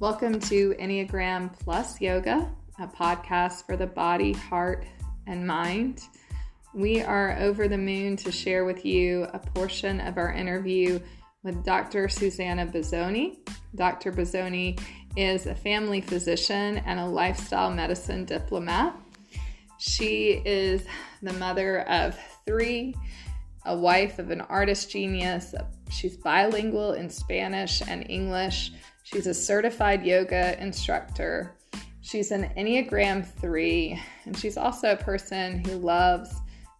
Welcome to Enneagram Plus Yoga, a podcast for the body, heart, and mind. We are over the moon to share with you a portion of our interview with Dr. Suzannah Bozzone. Dr. Bozzone is a family physician and a lifestyle medicine diplomate. She is the mother of three, a wife of an artist genius. She's bilingual in Spanish and English. She's a certified yoga instructor. She's an Enneagram 3, and she's also a person who loves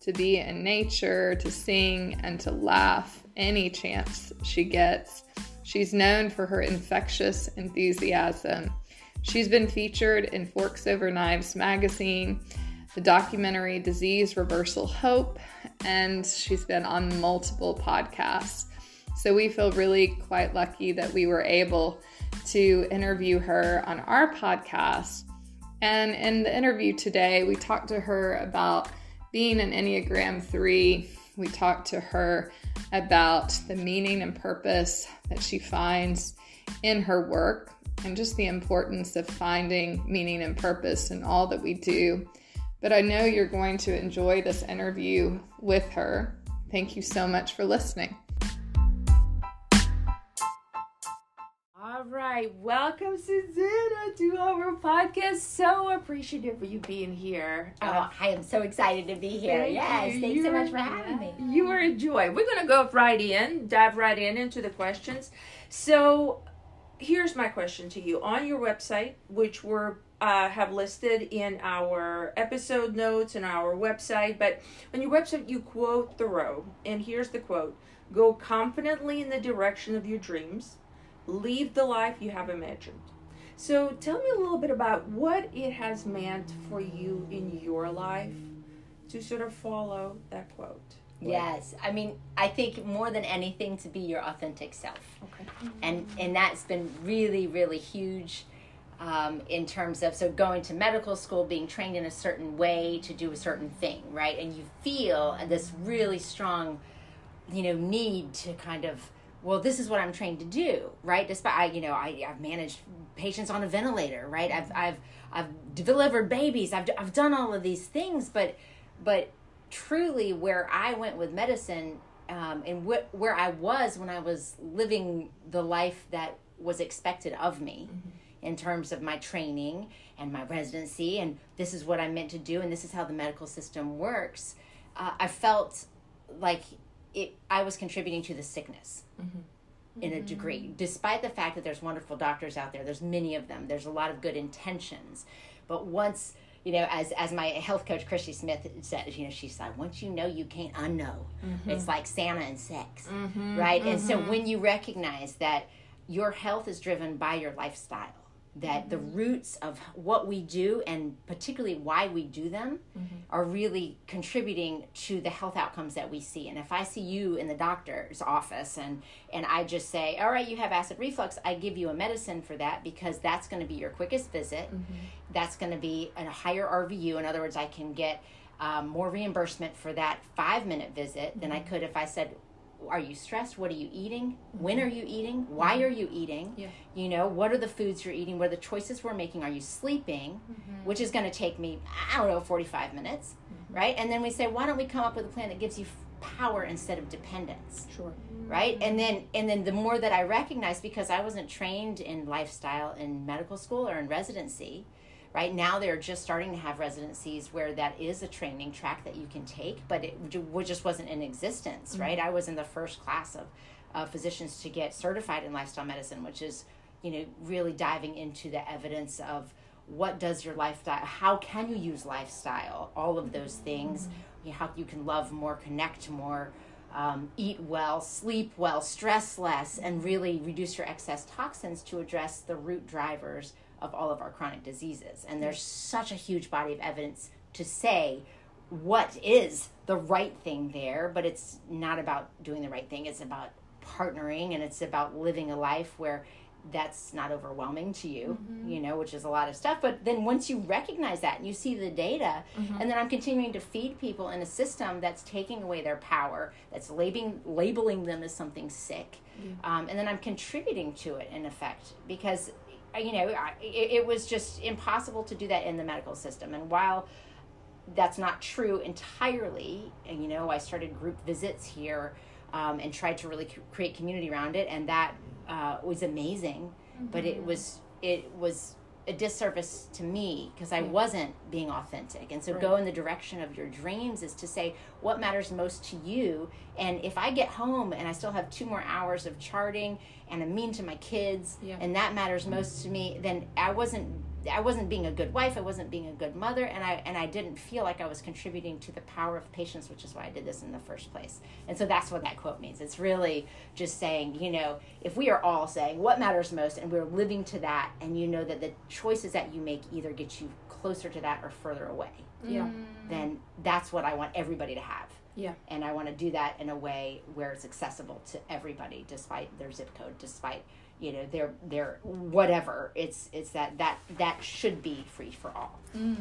to be in nature, to sing, and to laugh any chance she gets. She's known for her infectious enthusiasm. She's been featured in Forks Over Knives magazine, the documentary Disease Reversal Hope, and she's been on multiple podcasts. So we feel really quite lucky that we were able to interview her on our podcast. And in the interview today, we talked to her about being an Enneagram 3. We talked to her about the meaning and purpose that she finds in her work and just the importance of finding meaning and purpose in all that we do. But I know you're going to enjoy this interview with her. Thank you so much for listening. Right, welcome Suzannah to our podcast. So appreciative for you being here. Oh, I am so excited to be here. Thank yes, you. thanks You so much for having me. You are a joy. We're gonna go right in, dive right in into the questions. So, here's my question to you: on your website, which we're uh, have listed in our episode notes and our website, but on your website you quote Thoreau, and here's the quote: "Go confidently in the direction of your dreams, leave the life you have imagined." So, tell me a little bit about what it has meant for you in your life to sort of follow that quote. Yes, I mean, I think more than anything to be your authentic self, Okay. and and that's been really really huge. Um, in terms of so going to medical school, being trained in a certain way to do a certain thing, right? And you feel this really strong, you know, need to kind of well, this is what I'm trained to do, right? Despite I, you know, I, I've managed patients on a ventilator, right? I've I've I've delivered babies. I've I've done all of these things, but but truly, where I went with medicine, um, and wh- where I was when I was living the life that was expected of me, in terms of my training and my residency, and this is what I'm meant to do, and this is how the medical system works. Uh, I felt like it. I was contributing to the sickness mm-hmm. in a degree, mm-hmm. despite the fact that there's wonderful doctors out there. There's many of them. There's a lot of good intentions, but once you know, as as my health coach Christy Smith said, you know, she's like, once you know, you can't unknow. Mm-hmm. It's like Santa and sex, right? And so when you recognize that your health is driven by your lifestyle, that the mm-hmm. roots of what we do and particularly why we do them mm-hmm. are really contributing to the health outcomes that we see. And if I see you in the doctor's office and and I just say, "All right, you have acid reflux," I give you a medicine for that because that's going to be your quickest visit. Mm-hmm. That's going to be a higher RVU. In other words, I can get um, more reimbursement for that five minute visit than I could if I said, are you stressed? What are you eating? Mm-hmm. When are you eating? Why mm-hmm. are you eating? Yeah. You know, what are the foods you're eating? What are the choices we're making? Are you sleeping? Mm-hmm. Which is going to take me, I don't know, 45 minutes, right? And then we say, why don't we come up with a plan that gives you power instead of dependence? Sure. right and then and then the more that i recognize because i wasn't trained in lifestyle in medical school or in residency right? Now they're just starting to have residencies where that is a training track that you can take but it just wasn't in existence right? I was in the first class of uh, physicians to get certified in lifestyle medicine which is you know really diving into the evidence of what does your lifestyle how can you use lifestyle all of those things you know, how you can love more connect more um, eat well sleep well stress less and really reduce your excess toxins to address the root drivers of all of our chronic diseases. And there's such a huge body of evidence to say what is the right thing there but it's not about doing the right thing. It's about partnering and it's about living a life where that's not overwhelming to you, you know, which is a lot of stuff. But then once you recognize that and you see the data, and then I'm continuing to feed people in a system that's taking away their power, that's labeling labeling them as something sick, um, and then I'm contributing to it in effect. Because you know, I, it, it was just impossible to do that in the medical system. And while that's not true entirely, and you know, I started group visits here um, and tried to really c- create community around it, and that uh, was amazing. But it was it was a disservice to me because I hmm. wasn't being authentic. And so Right. go in the direction of your dreams is to say what matters most to you. And if I get home and I still have two more hours of charting and I'm mean to my kids Yeah. and that matters most to me, then I wasn't I wasn't being a good wife, I wasn't being a good mother, and I and I didn't feel like I was contributing to the power of patients, which is why I did this in the first place. And so that's what that quote means. It's really just saying, you know, if we are all saying what matters most and we're living to that and you know that the choices that you make either get you closer to that or further away, Yeah. Mm. then that's what I want everybody to have. Yeah. And I want to do that in a way where it's accessible to everybody despite their zip code, despite you know their their whatever it's it's that that that should be free for all Mm.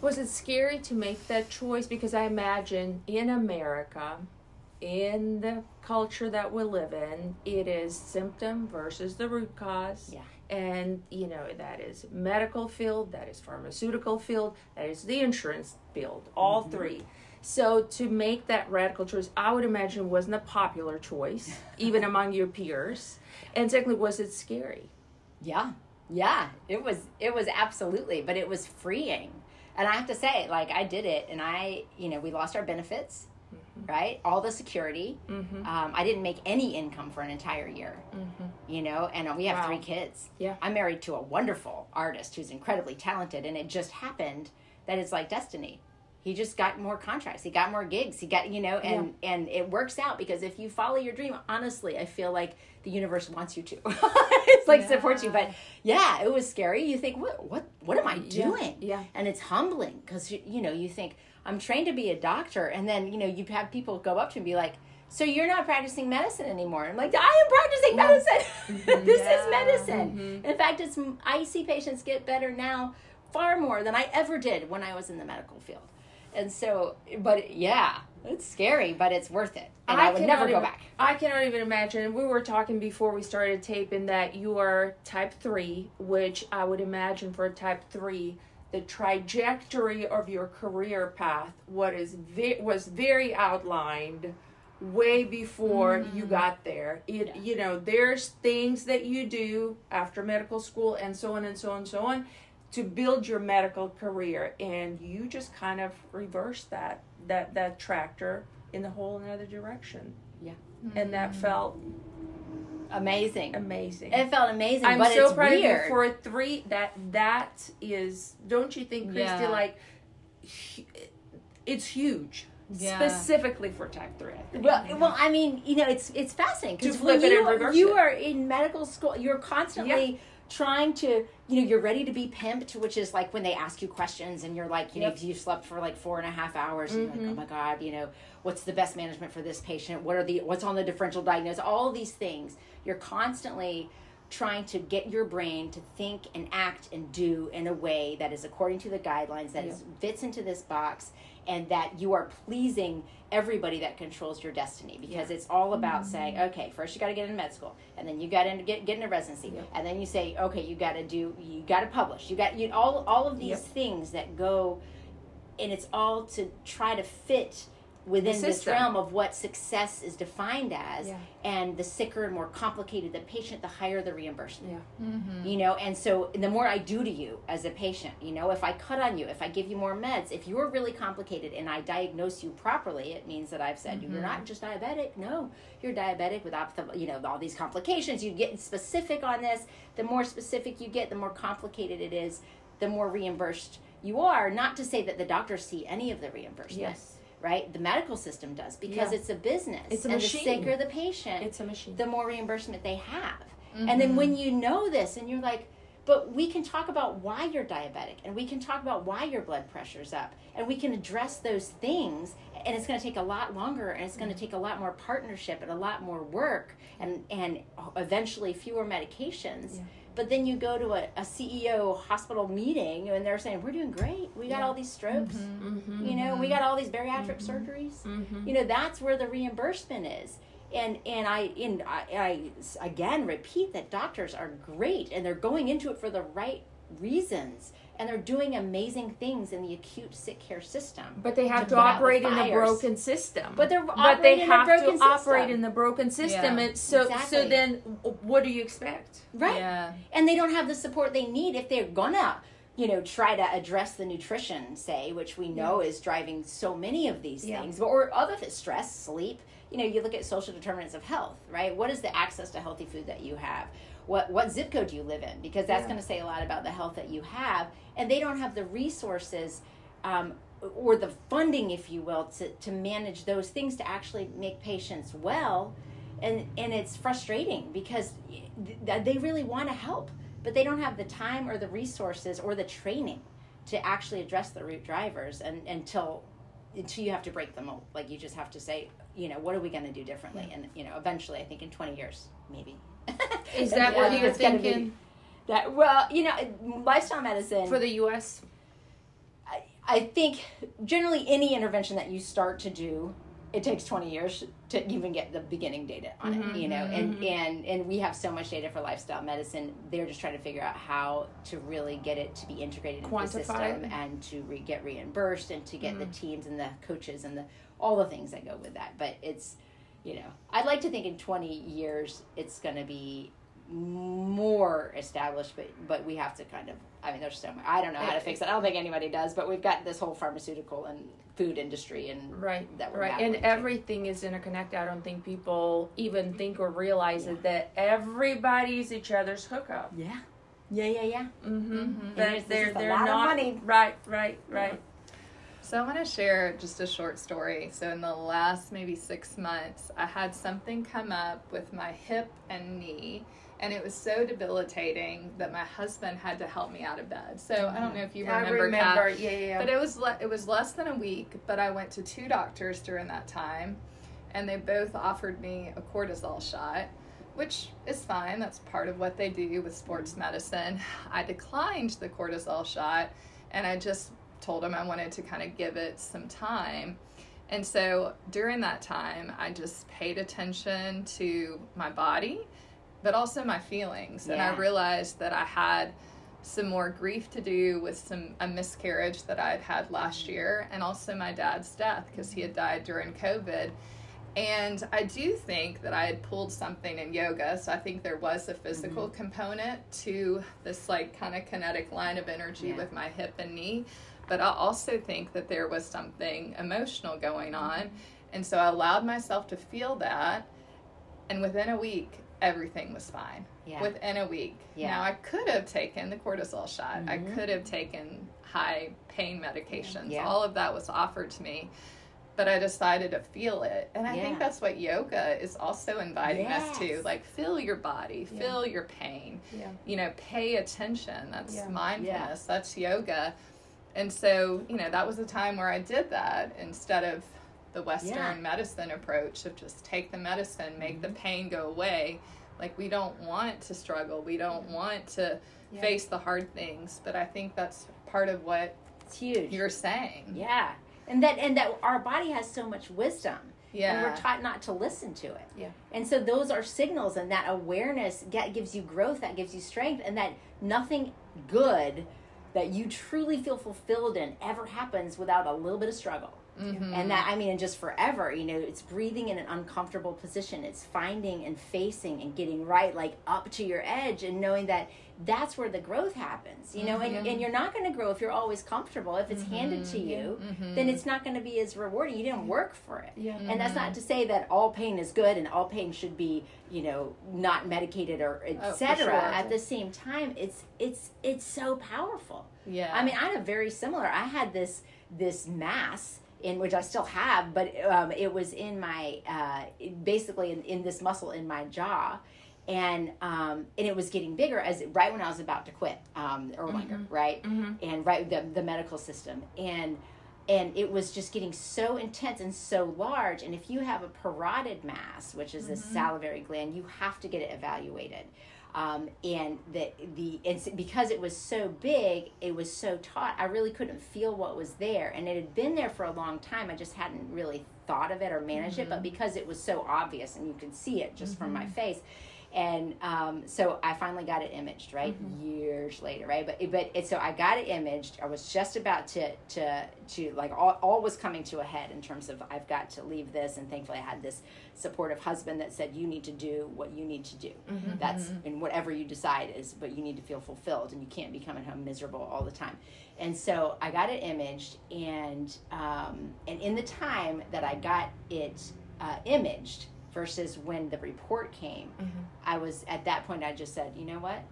Was it scary to make that choice? Because I imagine in America, in the culture that we live in, it is symptom versus the root cause. Yeah. And, you know, that is medical field, that is pharmaceutical field, that is the insurance field, all three. So to make that radical choice, I would imagine wasn't a popular choice, even among your peers. And secondly, was it scary? Yeah. Yeah. It was it was absolutely, but it was freeing. And I have to say, like I did it and I, you know, we lost our benefits, right? All the security. Mm-hmm. Um, I didn't make any income for an entire year. You know, and we have Wow. three kids. Yeah. I'm married to a wonderful artist who's incredibly talented and it just happened that it's like destiny. He just got more contracts. He got more gigs. He got, you know, and and it works out because if you follow your dream, honestly, I feel like the universe wants you to. it's like supports you, but yeah, it was scary. You think, what what what am I doing? yeah. And it's humbling because you, you know, you think I'm trained to be a doctor and then, you know, you have people go up to you and be like, "So you're not practicing medicine anymore?" I'm like, "I am practicing medicine. this Yeah. is medicine." Mm-hmm. In fact, it's I see patients get better now far more than I ever did when I was in the medical field. And so, but yeah, it's scary, but it's worth it. And I, would cannot never go back. I cannot even imagine. We were talking before we started taping that you are type 3, which I would imagine for a type 3, the trajectory of your career path what is ve- was very outlined way before Mm-hmm. you got there. It you know, there's things that you do after medical school and so on and so on and so on to build your medical career and you just kind of reverse that that that tractor in a whole another direction Yeah. and that mm. felt Amazing. amazing It felt amazing, i'm but so it's proud weird. of you for a three that that is don't you think christy Yeah. like it's huge Yeah. specifically for type 3 I think. Well, well, I mean, you know, it's it's fascinating because flip when it you, and reverse you it. are in medical school, you're constantly trying to, you know, you're ready to be pimped, which is like when they ask you questions and you're like, you Yep. know, you slept for like four and a half hours, and you're like, oh mm-hmm. my god, you know, what's the best management for this patient? What are the what's on the differential diagnosis? All these things, you're constantly trying to get your brain to think and act and do in a way that is according to the guidelines that is, fits into this box and that you are pleasing everybody that controls your destiny because it's all about saying okay first you got to get into med school and then you got to get get into residency and then you say okay you got to do you got to publish you got you all all of these Yep. things that go and it's all to try to fit within this realm of what success is defined as Yeah. and the sicker and more complicated the patient the higher the reimbursement. Yeah. Mm-hmm. You know and so the more i do to you as a patient you know if i cut on you if i give you more meds if you're really complicated and i diagnose you properly it means that i've said you're not mm-hmm. just diabetic. No you're diabetic with opth- you know all these complications. You get specific on this. The more specific you get the more complicated it is the more reimbursed you are. Not to say that the doctors see any of the reimbursement Yes. Right the medical system does because Yeah. it's a business It's a and machine. the sicker the patient it's a machine the more reimbursement they have. And Mm-hmm. then when you know this and you're like, but we can talk about why you're diabetic and we can talk about why your blood pressure's up and we can address those things and it's going to take a lot longer and it's going Mm-hmm. to take a lot more partnership and a lot more work and and eventually fewer medications. But then you go to a, a CEO hospital meeting and they're saying, We're doing great. We got Yeah. all these strokes. Mm-hmm. You know, we got all these bariatric surgeries. You know, that's where the reimbursement is. And and I and I, I again repeat that doctors are great and they're going into it for the right reasons and they're doing amazing things in the acute sick care system. But they have to to, put the operate in a broken system. But they're but they in have broken to operate in the broken system. Yeah. And so Exactly. so then what do you expect? Right. Yeah. and they don't have the support they need if they're gonna you know try to address the nutrition say which we know is driving so many of these Yeah. things or other th- stress sleep you know you look at social determinants of health right? What is the access to healthy food that you have? What what zip code do you live in? Because that's Yeah. going to say a lot about the health that you have and they don't have the resources um, or the funding if you will to, to manage those things to actually make patients well. And and it's frustrating because th- they really want to help but they don't have the time or the resources or the training to actually address the root drivers and until until you have to break the mold like you just have to say you know what are we going to do differently and you know eventually i think in 20 years maybe Is that what uh, you're It's be- thinking that well you know lifestyle medicine for the U.S.? I, I think generally any intervention that you start to do it takes 20 years to even get the beginning data on it mm-hmm. you know and mm-hmm. and and we have so much data for lifestyle medicine. They're just trying to figure out how to really get it to be integrated into the system and to re- get reimbursed and to get the mm-hmm. teams and the coaches and the all the things that go with that. But it's you know i'd like to think in 20 years it's going to be more established but but we have to kind of i mean there's so much i don't know how to fix it i don't think anybody does but we've got this whole pharmaceutical and food industry and Right, that we're right, and everything is interconnected. I don't think people even think or realize it that everybody's each other's hookup. yeah yeah yeah yeah Mm-hmm. This they're they're lot of not money. right, right, right. So I want to share just a short story. So in the last maybe six months, I had something come up with my hip and knee, and it was so debilitating that my husband had to help me out of bed. So I don't know if you I remember, remember. Kat, Yeah, yeah, yeah. but it was le- it was less than a week. But I went to two doctors during that time, and they both offered me a cortisol shot. Which is fine. That's part of what they do with sports medicine. I declined the cortisol shot and I just told them I wanted to kind of give it some time. And so during that time, I just paid attention to my body, but also my feelings. And I realized that I had some more grief to do with some a miscarriage that I had had last mm-hmm. year and also my dad's death because he had mm-hmm. died during COVID. And I do think that I had pulled something in yoga. So I think there was a physical mm-hmm. component to this like kind of kinetic line of energy Yeah. with my hip and knee. But I also think that there was something emotional going on. And so I allowed myself to feel that. And within a week, everything was fine. Yeah. Within a week. Yeah. Now I could have taken the cortisol shot. I Mhm. could have taken high pain medications. Yeah. All of that was offered to me but I decided to feel it. And I Yeah. think that's what yoga is also inviting us to. Like, feel your body, feel your pain, Yeah. you know, pay attention. That's mindfulness, that's yoga. And so, you know, that was a time where I did that instead of the Western Yeah. medicine approach of just take the medicine, make the mm-hmm. pain go away. Like, we don't want to struggle, we don't want to Yeah. face the hard things. But I think that's part of what it's huge you're saying. yeah and that and that our body has so much wisdom Yeah. and we're taught not to listen to it Yeah. and so those are signals and that awareness get, gives you growth that gives you strength and that nothing good that you truly feel fulfilled in ever happens without a little bit of struggle Mhm. and that i mean and just forever you know it's breathing in an uncomfortable position it's finding and facing and getting right like up to your edge and knowing that that's where the growth happens you know and, mm-hmm. and you're not going to grow if you're always comfortable if it's mm-hmm. handed to you mm-hmm. then it's not going to be as rewarding you didn't work for it Yeah. and that's not to say that all pain is good and all pain should be you know not medicated or etc oh, sure. at the same time it's it's it's so powerful Yeah. I mean, I had a very similar. I had this this mass in which I still have, but um, it was in my uh, basically in, in this muscle in my jaw, and um, and it was getting bigger as right when I was about to quit um, Erlanger, right, and right the the medical system, and and it was just getting so intense and so large. And if you have a parotid mass, which is a salivary gland, you have to get it evaluated. Um, and the the it's because it was so big, it was so taut. I really couldn't feel what was there, and it had been there for a long time. I just hadn't really thought of it or managed it. But because it was so obvious, and you could see it just from my face, and um, so I finally got it imaged, right? Years later, right? But but it, so I got it imaged. I was just about to to to like all, all was coming to a head in terms of I've got to leave this, and thankfully I had this supportive husband that said you need to do what you need to do. That's and whatever you decide is, but you need to feel fulfilled, and you can't be coming home miserable all the time. And so I got it imaged, and um, and in the time that I got it uh, imaged versus when the report came, mm-hmm. I was at that point. I just said, you know what?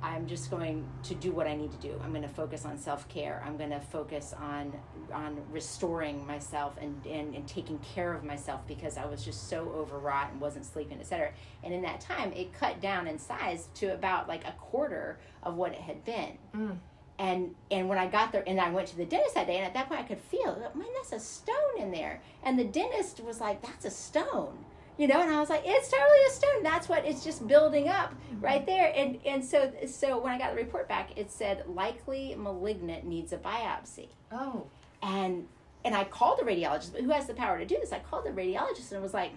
I'm just going to do what I need to do. I'm going to focus on self care. I'm going to focus on on restoring myself and, and and taking care of myself because I was just so overwrought and wasn't sleeping, etc. And in that time, it cut down in size to about like a quarter of what it had been. Mm. And and when I got there, and I went to the dentist that day, and at that point I could feel, man, that's a stone in there. And the dentist was like, "That's a stone." You know and i was like it's totally a stone. That's what it's just building up right there. And and so so when i got the report back it said likely malignant needs a biopsy. Oh. and and i called the radiologist but who has the power to do this? I called the radiologist and was like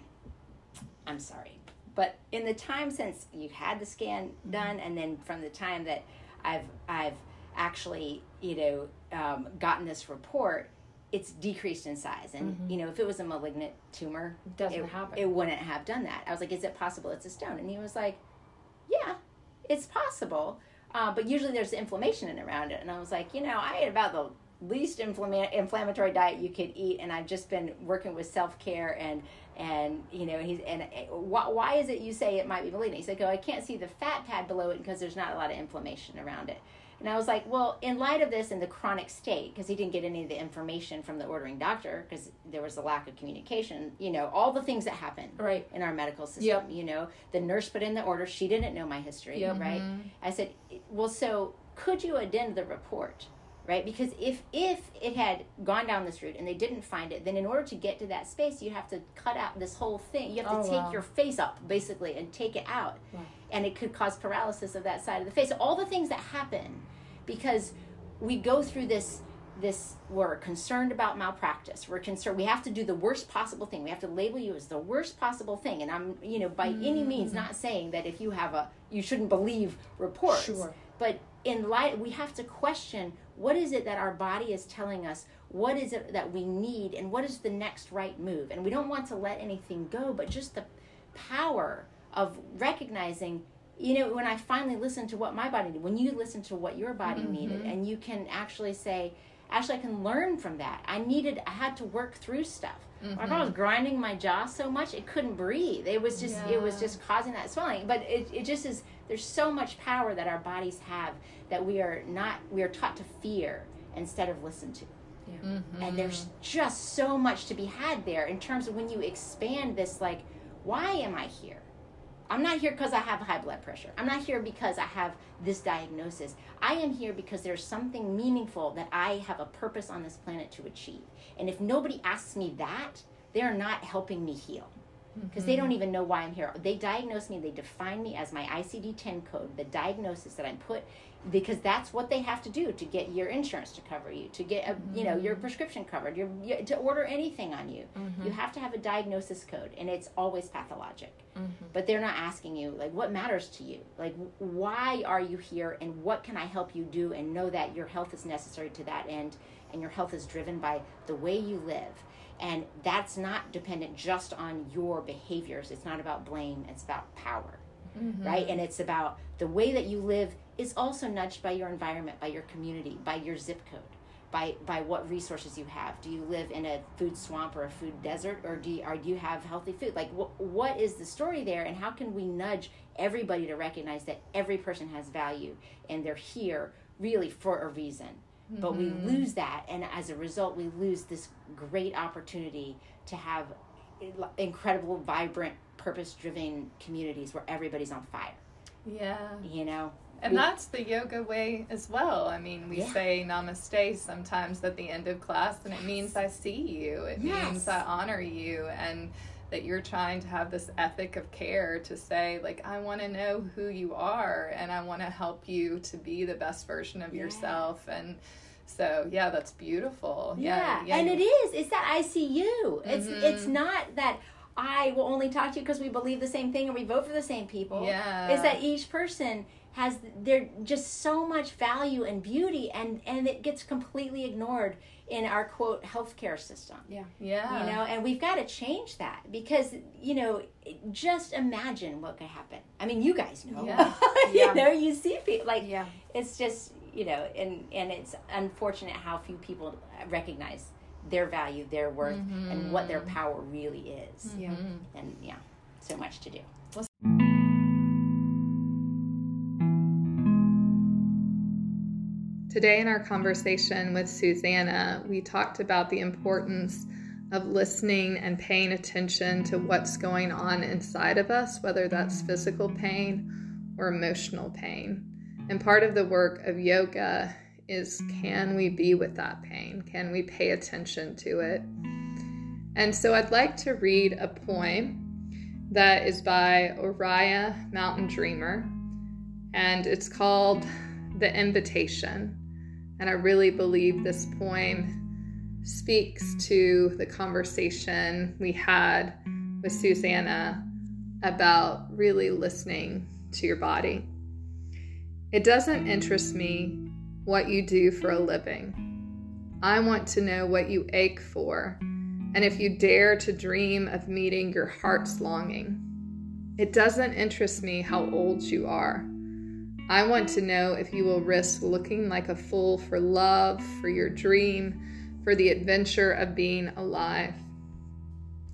i'm sorry but in the time since you had the scan done and then from the time that i've i've actually you know um, gotten this report it's decreased in size. And you know if it was a malignant tumor Doesn't it, happen. it wouldn't have done that. I was like is it possible it's a stone? And he was like yeah it's possible. Uh, but usually there's inflammation in around it. And i was like you know i ate about the least inflama- inflammatory diet you could eat and i've just been working with self-care and and you know he's and uh, why, why is it you say it might be malignant? He said go i can't see the fat pad below it because there's not a lot of inflammation around it and I was like, well, in light of this and the chronic state, because he didn't get any of the information from the ordering doctor because there was a lack of communication, you know, all the things that happen Right. in our medical system, Yep. you know, the nurse put in the order. She didn't know my history, Yep. right? Mm-hmm. I said, well, so could you addend the report? Right, because if if it had gone down this route and they didn't find it, then in order to get to that space, you have to cut out this whole thing. You have to Oh, take wow. your face up basically and take it out, Wow. And it could cause paralysis of that side of the face. All the things that happen because we go through this this we're concerned about malpractice. We're concerned we have to do the worst possible thing. We have to label you as the worst possible thing. And i'm you know by any means mm. not saying that if you have a you shouldn't believe reports. Sure. but in light we have to question what is it that our body is telling us? What is it that we need? And what is the next right move? And we don't want to let anything go but just the power of recognizing you know when i finally listened to what my body needed when you listen to what your body mm-hmm. needed and you can actually say actually i can learn from that. I needed i had to work through stuff. Like i mm-hmm. was grinding my jaw so much it couldn't breathe. It was just it was just causing that swelling. But it, it just is there's so much power that our bodies have that we are not we are taught to fear instead of listen to. And mm-hmm. there's just so much to be had there in terms of when you expand this like why am i here i'm not here because i have high blood pressure. I'm not here because i have this diagnosis. I am here because there's something meaningful that i have a purpose on this planet to achieve. And if nobody asks me that they're not helping me heal because they don't mm-hmm. even know why I'm here. They diagnose me, they define me as my ICD 10 code, the diagnosis that I'm put, because that's what they have to do to get your insurance to cover you, to get a, you know your mm-hmm. prescription covered, your, your, to order anything on you. You mm-hmm. have to have a diagnosis code, and it's always pathologic. But they're not asking you like what matters to you, like why are you here, and what can I help you do, and know that your health is necessary to that end, and your health is driven by the way you live and that's not dependent just on your behaviors. It's not about blame. It's about power mm-hmm. right? And it's about the way that you live is also nudged by your environment by your community by your zip code by by what resources you have. Do you live in a food swamp or a food desert or do you, or do you have healthy food? Like wh- what is the story there and how can we nudge everybody to recognize that every person has value and they're here really for a reason but we mm-hmm. lose that and as a result we lose this great opportunity to have incredible vibrant purpose driven communities where everybody's on fire Yeah. You know. And that's the yoga way as well. I mean, we Yeah. say namaste sometimes at the end of class, and it means I see you. It means I honor you, and that you're trying to have this ethic of care to say, like, I want to know who you are, and I want to help you to be the best version of Yeah. yourself. And so, yeah, that's beautiful. Yeah, Yeah, and it is. It's that I see you. It's Mhm. it's not that I will only talk to you because we believe the same thing and we vote for the same people. Yeah. It's that each person has they're just so much value and beauty and and it gets completely ignored in our quote healthcare system. Yeah. Yeah. You know, and we've got to change that because you know, just imagine what could happen. I mean, you guys know. Yeah. Yeah. you know, you see people like Yeah. it's just you know and and it's unfortunate how few people recognize their value their worth and what their mm-hmm. power really is Yeah. Mm-hmm. and yeah so much to do Today, in our conversation with Suzannah, we talked about the importance of listening and paying attention to what's going on inside of us, whether that's physical pain or emotional pain. And part of the work of yoga is can we be with that pain? Can we pay attention to it? And so I'd like to read a poem that is by Oriah Mountain Dreamer, and it's called The Invitation. And I really believe this poem speaks to the conversation we had with Suzannah about really listening to your body. It doesn't interest me what you do for a living. I want to know what you ache for, and if you dare to dream of meeting your heart's longing. It doesn't interest me how old you are. I want to know if you will risk looking like a fool for love, for your dream, for the adventure of being alive.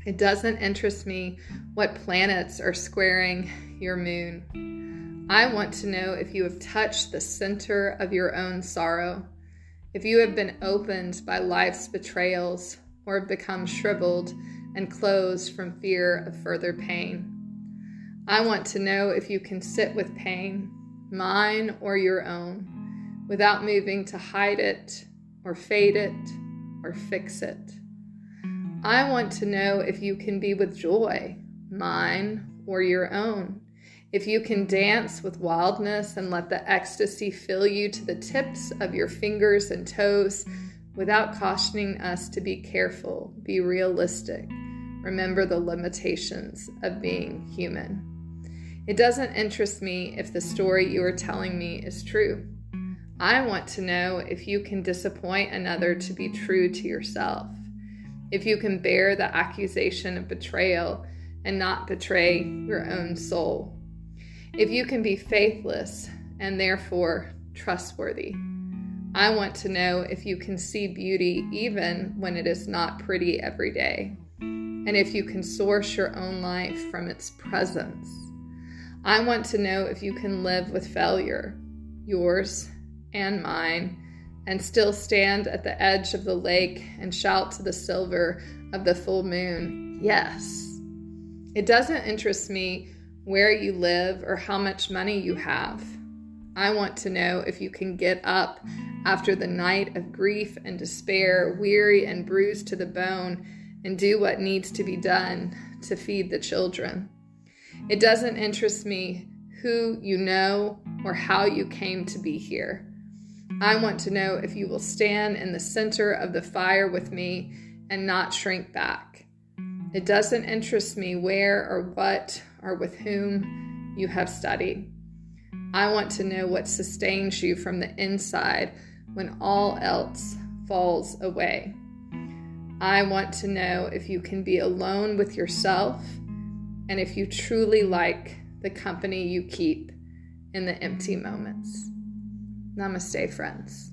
It doesn't interest me what planets are squaring your moon. I want to know if you have touched the center of your own sorrow, if you have been opened by life's betrayals or have become shriveled and closed from fear of further pain. I want to know if you can sit with pain mine or your own, without moving to hide it or fade it or fix it. I want to know if you can be with joy, mine or your own. If you can dance with wildness and let the ecstasy fill you to the tips of your fingers and toes without cautioning us to be careful, be realistic, remember the limitations of being human. It doesn't interest me if the story you are telling me is true. I want to know if you can disappoint another to be true to yourself, if you can bear the accusation of betrayal and not betray your own soul, if you can be faithless and therefore trustworthy. I want to know if you can see beauty even when it is not pretty every day, and if you can source your own life from its presence. I want to know if you can live with failure, yours and mine, and still stand at the edge of the lake and shout to the silver of the full moon, Yes. It doesn't interest me where you live or how much money you have. I want to know if you can get up after the night of grief and despair, weary and bruised to the bone, and do what needs to be done to feed the children. It doesn't interest me who you know or how you came to be here. I want to know if you will stand in the center of the fire with me and not shrink back. It doesn't interest me where or what or with whom you have studied. I want to know what sustains you from the inside when all else falls away. I want to know if you can be alone with yourself and if you truly like the company you keep in the empty moments. Namaste, friends.